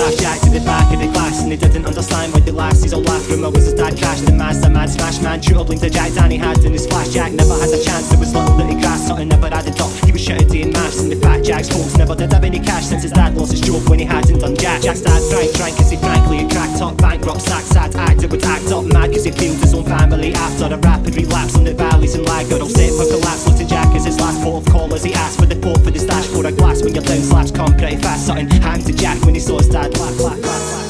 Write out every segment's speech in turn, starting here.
half jacked to the back of the class And he didn't understand why the lasses all laughed Rumor was his dad crashed the mass, a mad smash man Shooter blinked the jack Danny had in his flash. Jack Never had a chance, there was little that he grasped Something never had a top, he was shitty in maths And the fat jack's folks never did have any cash Since his dad lost his job when he hadn't done jack. Jack's dad drank, drank cause he frankly had cracked up. Bankrupt, sack, sad actor would act up mad Cause he failed his own family after a rapid relapse On the valleys and lag, all set for collapse Looked to Jack as his last port of call As he asked for the port for the stash for a glass. When your down slaps come pretty fast Something hand to Jack so it's time clock, clock, clock, clock.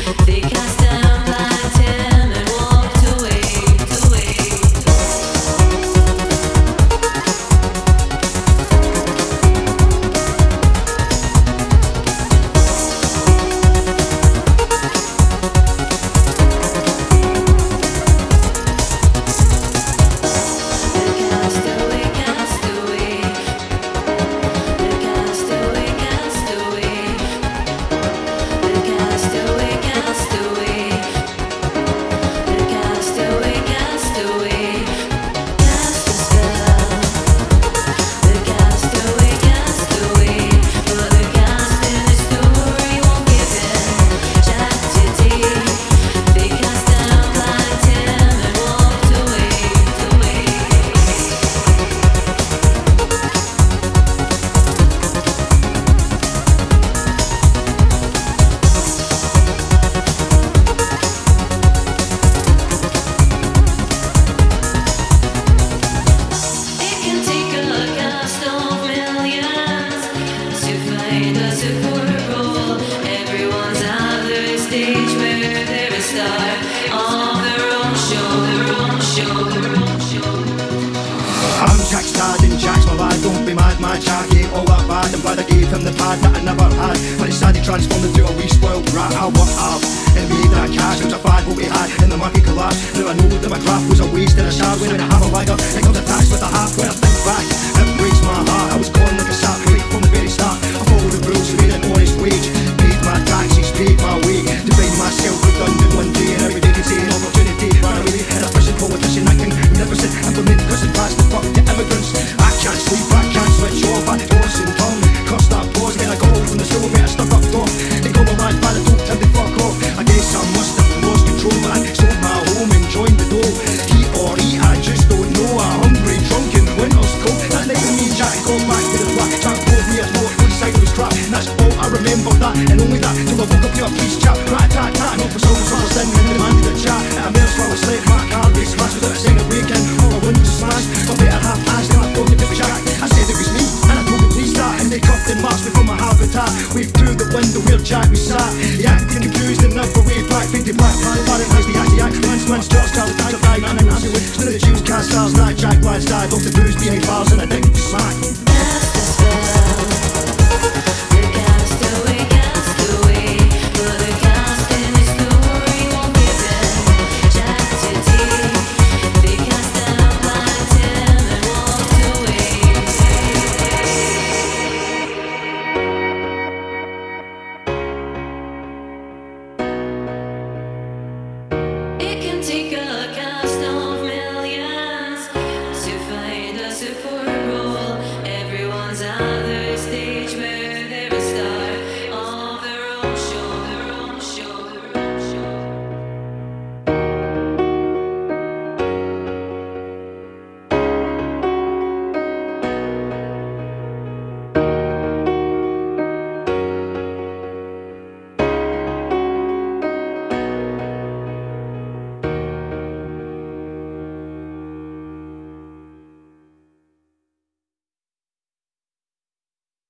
They cast down. Just don't know. A hungry, drunken winter and only that till I woke up your keys chap. Right, tat, tat, no for soul, so I send and demanded a chat. At a meal, so I was late, my car be smashed without saying a weekend. All I wanted to smash, but better half ass than I thought it was Jack. I said it was me, and I told him please that, and they cuffed and marched me from my habitat. We through the window where Jack we sat, yeah, confused and never way back. Fifty black, black, black, black, the act, the act, man's man's just out of time, I'm not happy with. Still the tunes cast stars, like Jack, white style, off the booze behind bars, and I think it's smack.